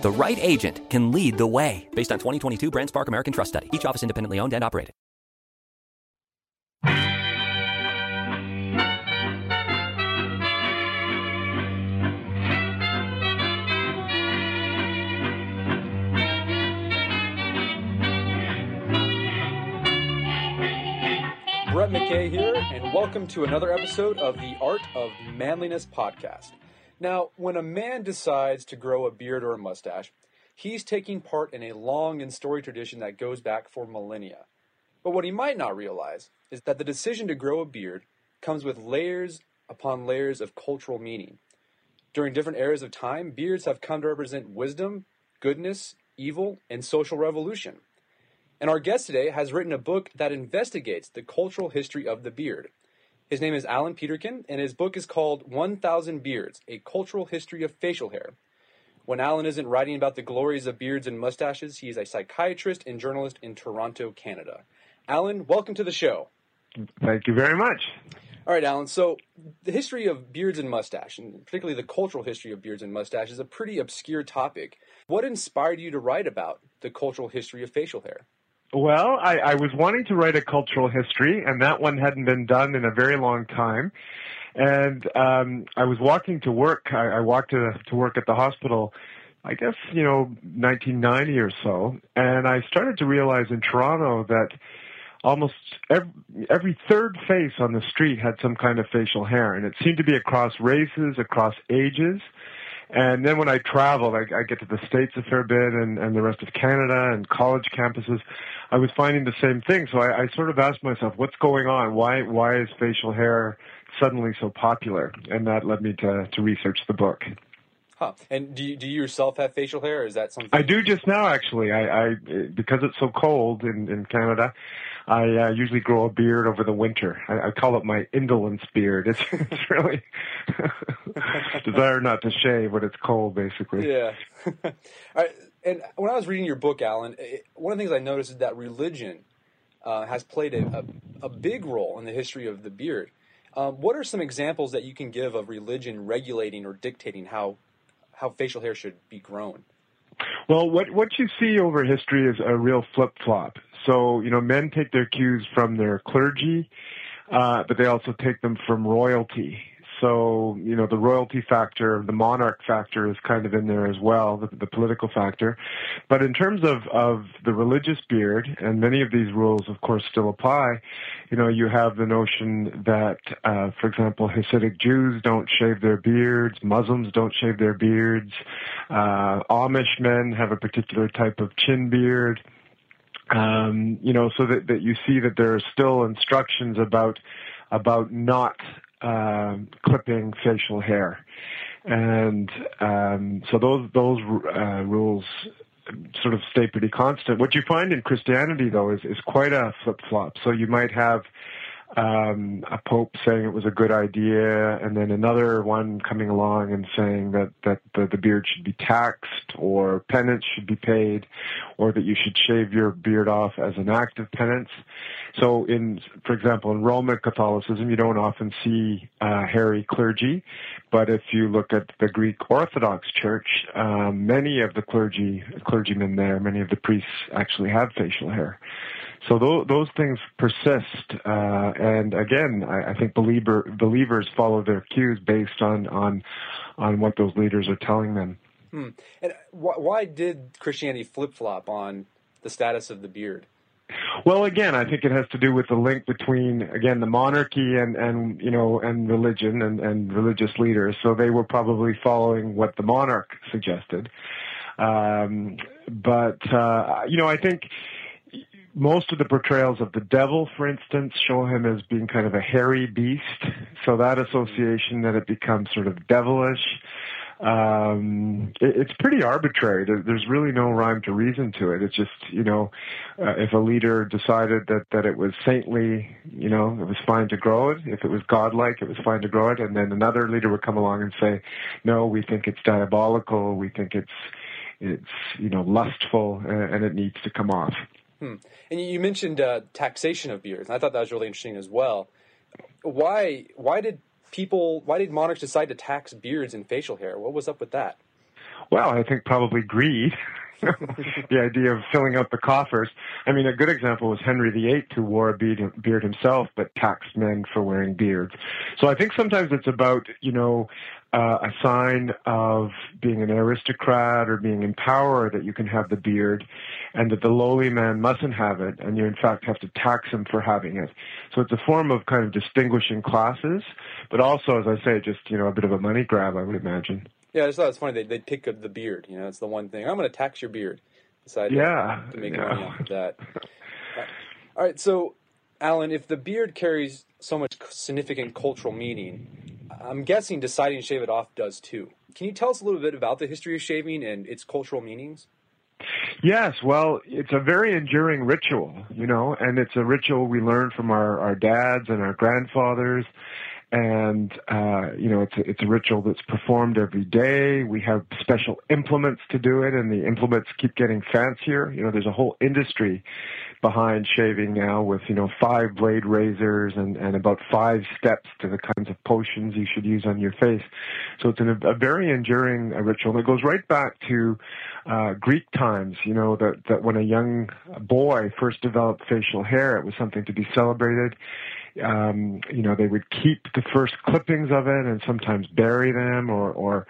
The right agent can lead the way. Based on 2022 BrandSpark American Trust Study. Each office independently owned and operated. Brett McKay here, and welcome to another episode of the Art of Manliness podcast. Now, when a man decides to grow a beard or a mustache, he's taking part in a long and storied tradition that goes back for millennia. But what he might not realize is that the decision to grow a beard comes with layers upon layers of cultural meaning. During different eras of time, beards have come to represent wisdom, goodness, evil, and social revolution. And our guest today has written a book that investigates the cultural history of the beard. His name is Allan Peterkin, and his book is called 1000 Beards A Cultural History of Facial Hair. When Allan isn't writing about the glories of beards and mustaches, he is a psychiatrist and journalist in Toronto, Canada. Allan, welcome to the show. Thank you very much. All right, Allan. So, the history of beards and mustache, and particularly the cultural history of beards and mustache, is a pretty obscure topic. What inspired you to write about the cultural history of facial hair? Well, I, I was wanting to write a cultural history, and that one hadn't been done in a very long time. And um, I was walking to work. I, I walked to, to work at the hospital, I guess, you know, 1990 or so. And I started to realize in Toronto that almost every, every third face on the street had some kind of facial hair. And it seemed to be across races, across ages. And then when I traveled, I, I get to the States a fair bit and, and the rest of Canada and college campuses, I was finding the same thing. So I, I sort of asked myself, what's going on? Why, why is facial hair suddenly so popular? And that led me to, to research the book. Huh. And do you, do you yourself have facial hair, or is that something? I do just now, actually. I, I because it's so cold in in Canada, I uh, usually grow a beard over the winter. I, I call it my indolence beard. It's it's really desire not to shave when it's cold, basically. Yeah. All right. And when I was reading your book, Allan, it, one of the things I noticed is that religion uh, has played a, a, a, big role in the history of the beard. Um, what are some examples that you can give of religion regulating or dictating how how facial hair should be grown? Well, what what you see over history is a real flip flop. So you know, men take their cues from their clergy, uh, but they also take them from royalty. So, you know, the royalty factor, the monarch factor is kind of in there as well, the, the, political factor. But in terms of, of the religious beard, and many of these rules, of course, still apply, you know, you have the notion that, uh, for example, Hasidic Jews don't shave their beards, Muslims don't shave their beards, uh, Amish men have a particular type of chin beard. Um, you know, so that, that you see that there are still instructions about about not uh, clipping facial hair, and um, so those those uh, rules sort of stay pretty constant. What you find in Christianity, though, is is quite a flip flop. So you might have um, a pope saying it was a good idea, and then another one coming along and saying that that the, the beard should be taxed, or penance should be paid, or that you should shave your beard off as an act of penance. So, in for example, in Roman Catholicism, you don't often see uh, hairy clergy, but if you look at the Greek Orthodox Church, um, many of the clergy clergymen there, many of the priests actually have facial hair. So those, those things persist, uh, and again, I, I think believer, believers follow their cues based on on on what those leaders are telling them. Hmm. And wh- why did Christianity flip flop on the status of the beard? Well, again, I think it has to do with the link between again the monarchy and and you know and religion and and religious leaders. So they were probably following what the monarch suggested. Um, but uh, you know, I think most of the portrayals of the devil, for instance, show him as being kind of a hairy beast. So that association that it becomes sort of devilish um, it, it's pretty arbitrary. There, there's really no rhyme to reason to it. It's just, you know, uh, if a leader decided that, that it was saintly, you know, it was fine to grow it. If it was godlike, it was fine to grow it. And then another leader would come along and say, no, we think it's diabolical. We think it's, it's, you know, lustful and, and it needs to come off. Hmm. And you mentioned uh, taxation of beards. And I thought that was really interesting as well. Why, why did people, why did monarchs decide to tax beards and facial hair? What was up with that? Well, I think probably greed. the idea of filling out the coffers. I mean, a good example was Henry VIII, who wore a beard himself, but taxed men for wearing beards. So I think sometimes it's about, you know, uh, a sign of being an aristocrat or being in power that you can have the beard and that the lowly man mustn't have it and you in fact have to tax him for having it. So it's a form of kind of distinguishing classes, but also, as I say, just, you know, a bit of a money grab, I would imagine. Yeah, I just thought it's funny. They, would pick the beard. You know, it's the one thing. I'm going to tax your beard. Decide yeah, to, to make yeah. money off of that. All right, so, Allan, if the beard carries so much significant cultural meaning, I'm guessing deciding to shave it off does too. Can you tell us a little bit about the history of shaving and its cultural meanings? Yes, well, it's a very enduring ritual, you know, and it's a ritual we learn from our, our dads and our grandfathers. And, uh, you know, it's a, it's a ritual that's performed every day. We have special implements to do it, and the implements keep getting fancier. You know, there's a whole industry behind shaving now with, you know, five blade razors and, and about five steps to the kinds of potions you should use on your face. So it's an, a very enduring uh, ritual. And it goes right back to uh, Greek times, you know, that, that when a young boy first developed facial hair, it was something to be celebrated um, you know, they would keep the first clippings of it and sometimes bury them or, or,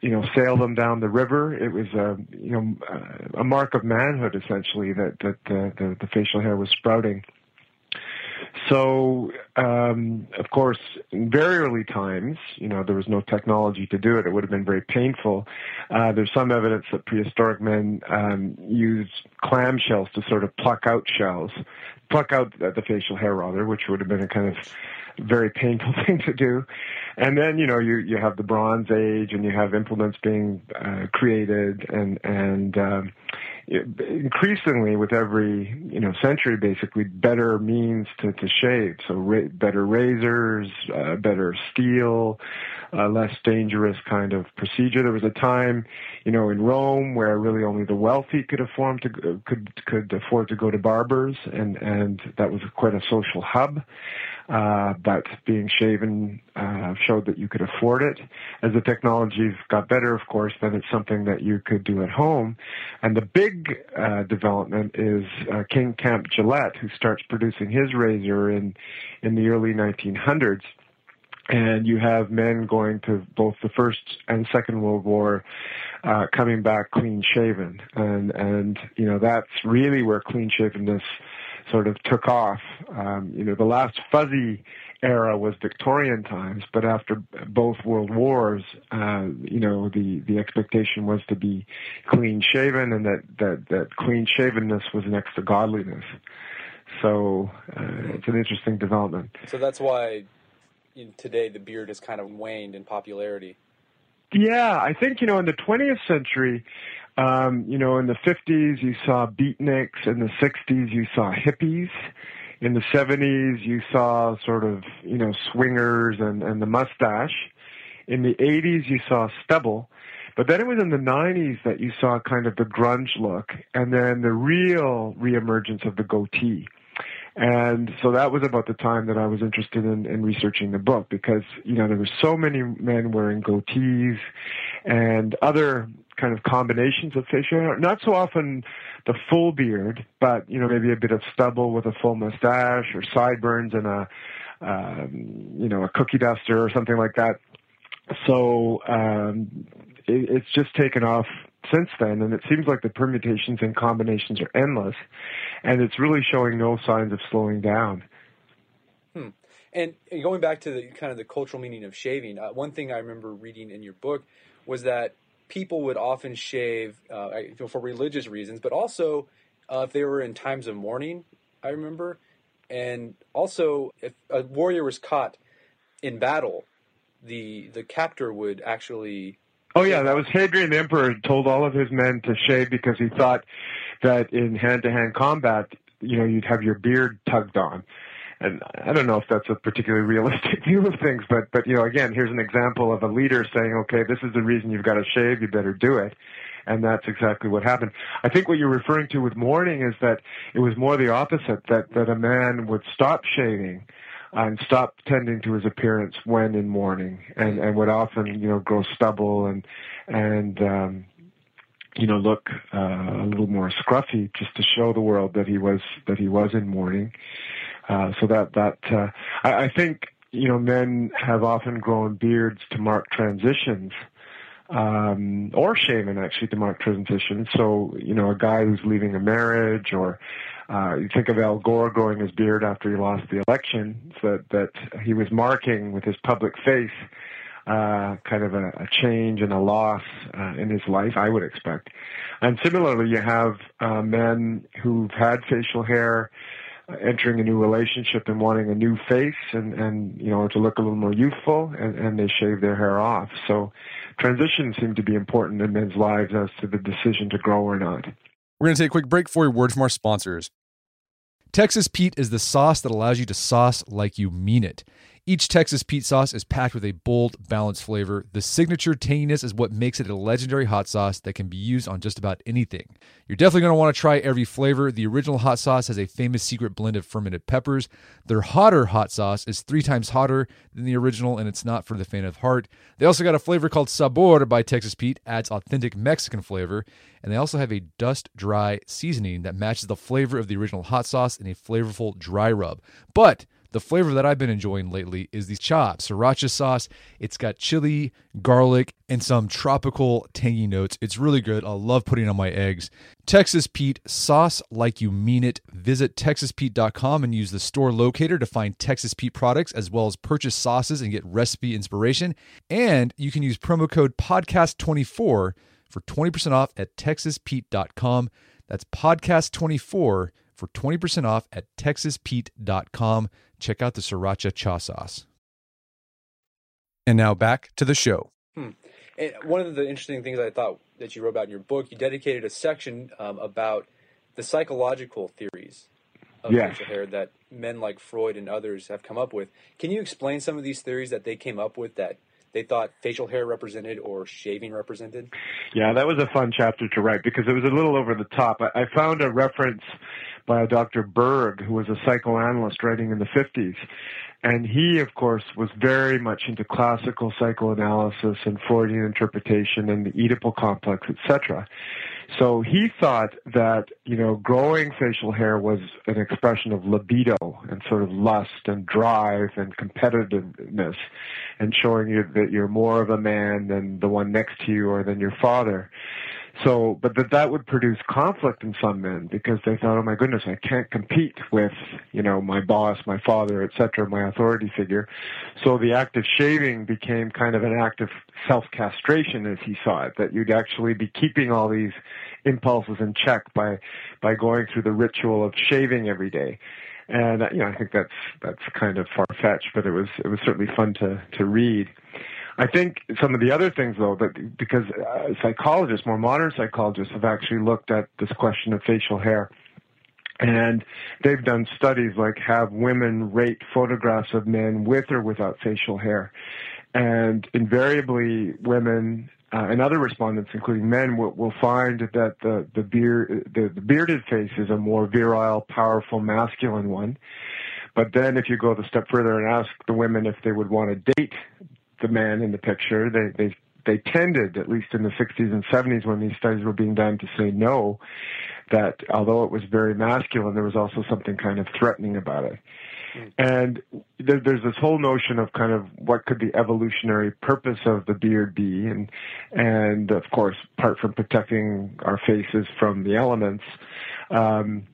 you know, sail them down the river. It was a, you know, a mark of manhood essentially that, that the, the, the facial hair was sprouting. So, um, of course, in very early times, you know, there was no technology to do it. It would have been very painful. Uh, there's some evidence that prehistoric men um, used clamshells to sort of pluck out shells, pluck out the facial hair rather, which would have been a kind of very painful thing to do. And then, you know, you, you have the Bronze Age and you have implements being uh, created and, and, um, increasingly with every you know century basically better means to, to shave. So ra- better razors uh, better steel uh, less dangerous kind of procedure. There was a time you know in Rome where really only the wealthy could afford to could could afford to go to barbers and and that was quite a social hub uh, but being shaven uh, showed that you could afford it. As the technologies got better, of course, then it's something that you could do at home. And the big uh, development is uh, King Camp Gillette, who starts producing his razor in in the early 1900s. And you have men going to both the First and Second World War uh, coming back clean shaven, and and you know that's really where clean shavenness sort of took off. Um, you know, the last fuzzy era was Victorian times, but after both world wars, uh, you know, the, the expectation was to be clean shaven and that, that, that clean shavenness was next to godliness. So uh, it's an interesting development. So that's why today the beard has kind of waned in popularity. Yeah, I think, you know, in the 20th century, um, you know, in the 50s, you saw beatniks. In the 60s, you saw hippies. In the 70s, you saw sort of, you know, swingers and, and the mustache. In the 80s, you saw stubble. But then it was in the 90s that you saw kind of the grunge look and then the real reemergence of the goatee. And so that was about the time that I was interested in, in researching the book because, you know, there were so many men wearing goatees and other kind of combinations of facial. Not so often the full beard, but, you know, maybe a bit of stubble with a full mustache or sideburns and a, um, you know, a cookie duster or something like that. So, um, it, it's just taken off since then, and it seems like the permutations and combinations are endless, and it's really showing no signs of slowing down. Hmm. And, and going back to the kind of the cultural meaning of shaving, uh, one thing I remember reading in your book was that people would often shave uh, for religious reasons, but also uh, if they were in times of mourning. I remember, and also if a warrior was caught in battle, the the captor would actually. Oh yeah, that was Hadrian the Emperor told all of his men to shave because he thought that in hand-to-hand combat, you know, you'd have your beard tugged on. And I don't know if that's a particularly realistic view of things, but but you know, again, here's an example of a leader saying, "Okay, this is the reason you've got to shave. You better do it." and that's exactly what happened. I think what you're referring to with mourning is that it was more the opposite that that a man would stop shaving and stop tending to his appearance when in mourning, and and would often you know grow stubble and and um, you know look uh, a little more scruffy just to show the world that he was that he was in mourning. Uh, so that that uh, I, I think you know men have often grown beards to mark transitions um, or shaven actually to mark transitions. So, you know, a guy who's leaving a marriage or, uh, you think of Al Gore growing his beard after he lost the election, so that, that he was marking with his public face, uh, kind of a, a change and a loss, uh, in his life, I would expect. And similarly, you have, uh, men who've had facial hair, entering a new relationship and wanting a new face and, and you know to look a little more youthful and, and they shave their hair off. So transitions seem to be important in men's lives as to the decision to grow or not. We're going to take a quick break for a word from our sponsors. Texas Pete is the sauce that allows you to sauce like you mean it. Each Texas Pete sauce is packed with a bold, balanced flavor. The signature tanginess is what makes it a legendary hot sauce that can be used on just about anything. You're definitely going to want to try every flavor. The original hot sauce has a famous secret blend of fermented peppers. Their hotter hot sauce is three times hotter than the original, and it's not for the faint of heart. They also got a flavor called Sabor by Texas Pete, adds authentic Mexican flavor, and they also have a dust dry seasoning that matches the flavor of the original hot sauce in a flavorful dry rub. But the flavor that I've been enjoying lately is the chop sriracha sauce. It's got chili, garlic, and some tropical tangy notes. It's really good. I love putting on my eggs. Texas Pete sauce like you mean it. Visit texaspete.com and use the store locator to find Texas Pete products as well as purchase sauces and get recipe inspiration. And you can use promo code podcast24 for 20% off at texaspete.com. That's podcast24 for 20% off at texaspete.com. Check out the sriracha cha sauce. And now back to the show. Hmm. And one of the interesting things I thought that you wrote about in your book, you dedicated a section um, about the psychological theories of yes. facial hair that men like Freud and others have come up with. Can you explain some of these theories that they came up with that they thought facial hair represented or shaving represented? Yeah, that was a fun chapter to write because it was a little over the top. I, I found a reference by a Dr. Berg, who was a psychoanalyst writing in the 50s. And he, of course, was very much into classical psychoanalysis and Freudian interpretation and the Oedipal complex, etc. So he thought that, you know, growing facial hair was an expression of libido and sort of lust and drive and competitiveness and showing you that you're more of a man than the one next to you or than your father. So, but that that would produce conflict in some men because they thought, oh my goodness, I can't compete with, you know, my boss, my father, etc., my authority figure. So the act of shaving became kind of an act of self-castration as he saw it, that you'd actually be keeping all these impulses in check by, by going through the ritual of shaving every day. And, you know, I think that's, that's kind of far-fetched, but it was, it was certainly fun to, to read. I think some of the other things, though, that because uh, psychologists, more modern psychologists, have actually looked at this question of facial hair. And they've done studies like have women rate photographs of men with or without facial hair. And invariably, women uh, and other respondents, including men, will, will find that the the, beard, the the bearded face is a more virile, powerful, masculine one. But then, if you go a step further and ask the women if they would want to date the man in the picture. They they they tended, at least in the 60s and 70s when these studies were being done, to say no. that although it was very masculine, there was also something kind of threatening about it. And there, there's this whole notion of kind of what could the evolutionary purpose of the beard be, and and of course, apart from protecting our faces from the elements, um,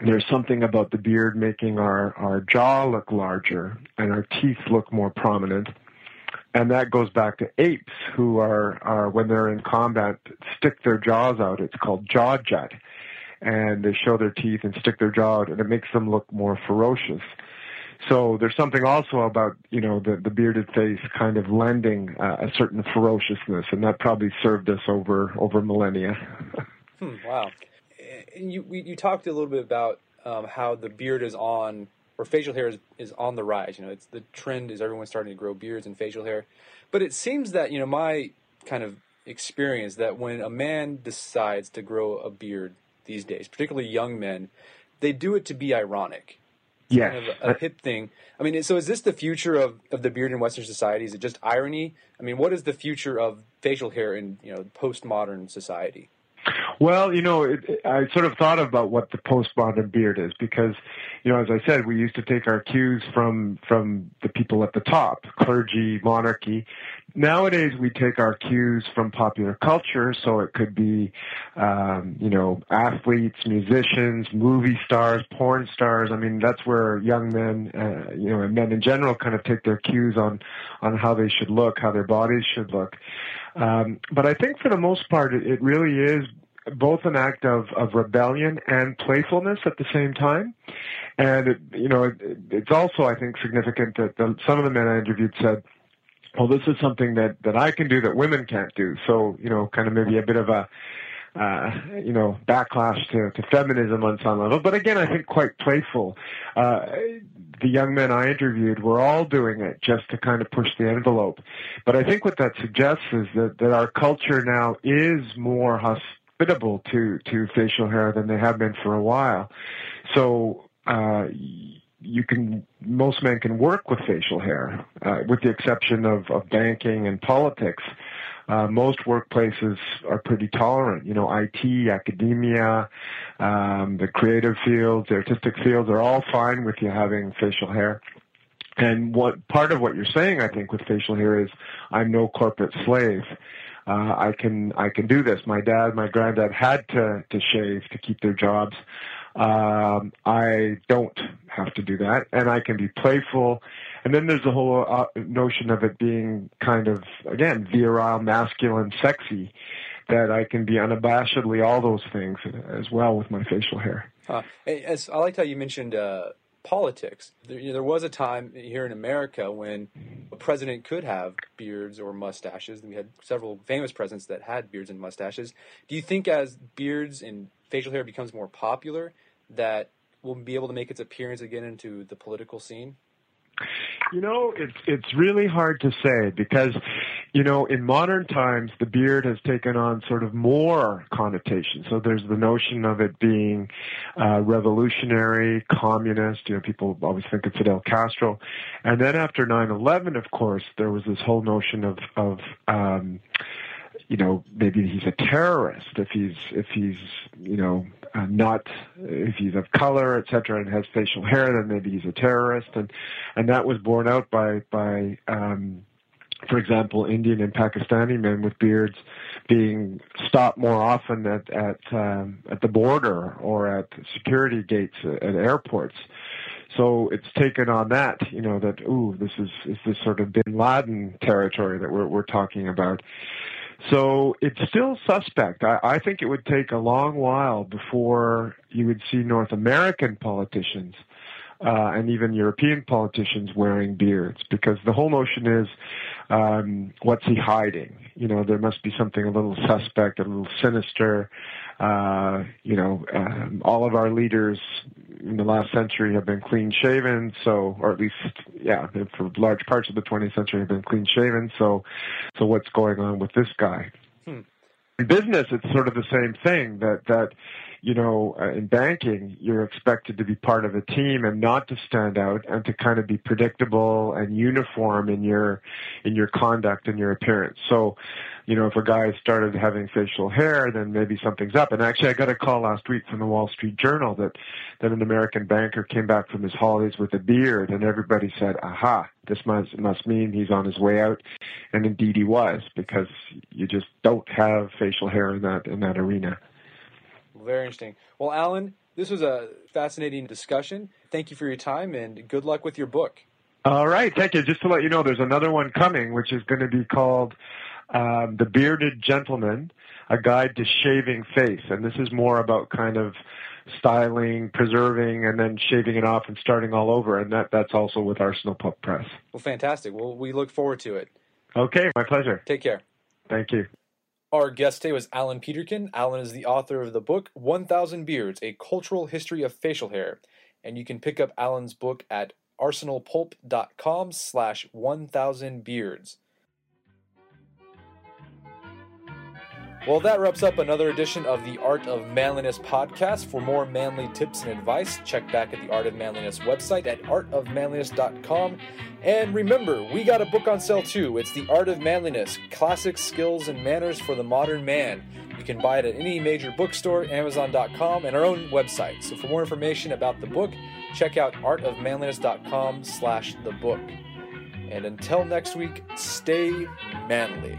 there's something about the beard making our our jaw look larger and our teeth look more prominent. And that goes back to apes who are, are when they're in combat stick their jaws out. It's called jaw jut and they show their teeth and stick their jaw out, and it makes them look more ferocious. So there's something also about you know the the bearded face kind of lending uh, a certain ferociousness, and that probably served us over over millennia. Hmm, wow. And you you talked a little bit about um, how the beard is on or facial hair is, is on the rise. You know, it's the trend is everyone's starting to grow beards and facial hair. But it seems that, you know, my kind of experience that when a man decides to grow a beard these days, particularly young men, they do it to be ironic. Yes. kind of a, a hip thing. I mean, so is this the future of, of the beard in Western society? Is it just irony? I mean, what is the future of facial hair in, you know, postmodern society? Well, you know, it, I sort of thought about what the postmodern beard is because, you know, as I said, we used to take our cues from from the people at the top, clergy, monarchy. Nowadays, we take our cues from popular culture, so it could be, um, you know, athletes, musicians, movie stars, porn stars. I mean, that's where young men, uh, you know, and men in general, kind of take their cues on on how they should look, how their bodies should look. Um, but I think for the most part, it, it really is both an act of, of rebellion and playfulness at the same time. And, it, you know, it, it's also, I think, significant that the, some of the men I interviewed said, well, this is something that, that I can do that women can't do. So, you know, kind of maybe a bit of a, uh, you know, backlash to, to feminism on some level. But again, I think quite playful. Uh, the young men I interviewed were all doing it just to kind of push the envelope. But I think what that suggests is that, that our culture now is more hospitable to, to facial hair than they have been for a while. So, uh, you can most men can work with facial hair, uh, with the exception of, of banking and politics. Uh, most workplaces are pretty tolerant. You know, IT, academia, um, the creative fields, the artistic fields are all fine with you having facial hair. And what part of what you're saying, I think, with facial hair is, I'm no corporate slave. Uh, I can I can do this. My dad, my granddad had to to shave to keep their jobs. Um, I don't have to do that, and I can be playful. And then there's the whole uh, notion of it being kind of again virile, masculine, sexy. That I can be unabashedly all those things as well with my facial hair. Uh, as I liked how you mentioned uh, politics. There, you know, there was a time here in America when a president could have beards or mustaches. We had several famous presidents that had beards and mustaches. Do you think as beards and facial hair becomes more popular, that we'll be able to make its appearance again into the political scene? You know, it's it's really hard to say because, you know, in modern times the beard has taken on sort of more connotations. So there's the notion of it being uh, revolutionary, communist. You know, people always think of Fidel Castro, and then after 9/11, of course, there was this whole notion of of um, you know, maybe he's a terrorist if he's if he's you know not if he's of color, etc., and has facial hair, then maybe he's a terrorist, and and that was borne out by by um, for example, Indian and Pakistani men with beards being stopped more often at at um, at the border or at security gates at, at airports. So it's taken on that, you know, that ooh, this is is this sort of Bin Laden territory that we're we're talking about. So it's still suspect. I, I think it would take a long while before you would see North American politicians uh, and even European politicians wearing beards because the whole notion is um, what's he hiding? You know, there must be something a little suspect, a little sinister. Uh, you know, um, all of our leaders in the last century have been clean shaven, so, or at least, yeah, for large parts of the 20th century have been clean shaven. So, so what's going on with this guy? In business, it's sort of the same thing that that you know, uh, in banking, you're expected to be part of a team and not to stand out and to kind of be predictable and uniform in your in your conduct and your appearance. So, you know, if a guy started having facial hair, then maybe something's up. And actually, I got a call last week from the Wall Street Journal that that an American banker came back from his holidays with a beard, and everybody said, "Aha, this must must mean he's on his way out." And indeed, he was, because you just don't have facial hair in that in that arena. Very interesting. Well, Allan, this was a fascinating discussion. Thank you for your time, and good luck with your book. All right, thank you. Just to let you know, there's another one coming, which is going to be called um, The Bearded Gentleman, A Guide to Shaving Face. And this is more about kind of styling, preserving, and then shaving it off and starting all over. And that, that's also with Arsenal Pulp Press. Well, fantastic. Well, we look forward to it. Okay, my pleasure. Take care. Thank you. Our guest today was Allan Peterkin. Allan is the author of the book 1000 Beards, A Cultural History of Facial Hair. And you can pick up Allan's book at arsenalpulp.com slash 1000 beards. Well, that wraps up another edition of the Art of Manliness podcast. For more manly tips and advice, check back at the Art of Manliness website at artofmanliness.com. And remember, we got a book on sale too. It's The Art of Manliness Classic Skills and Manners for the Modern Man. You can buy it at any major bookstore, Amazon.com, and our own website. So for more information about the book, check out artofmanliness.com slash the book. And until next week, stay manly.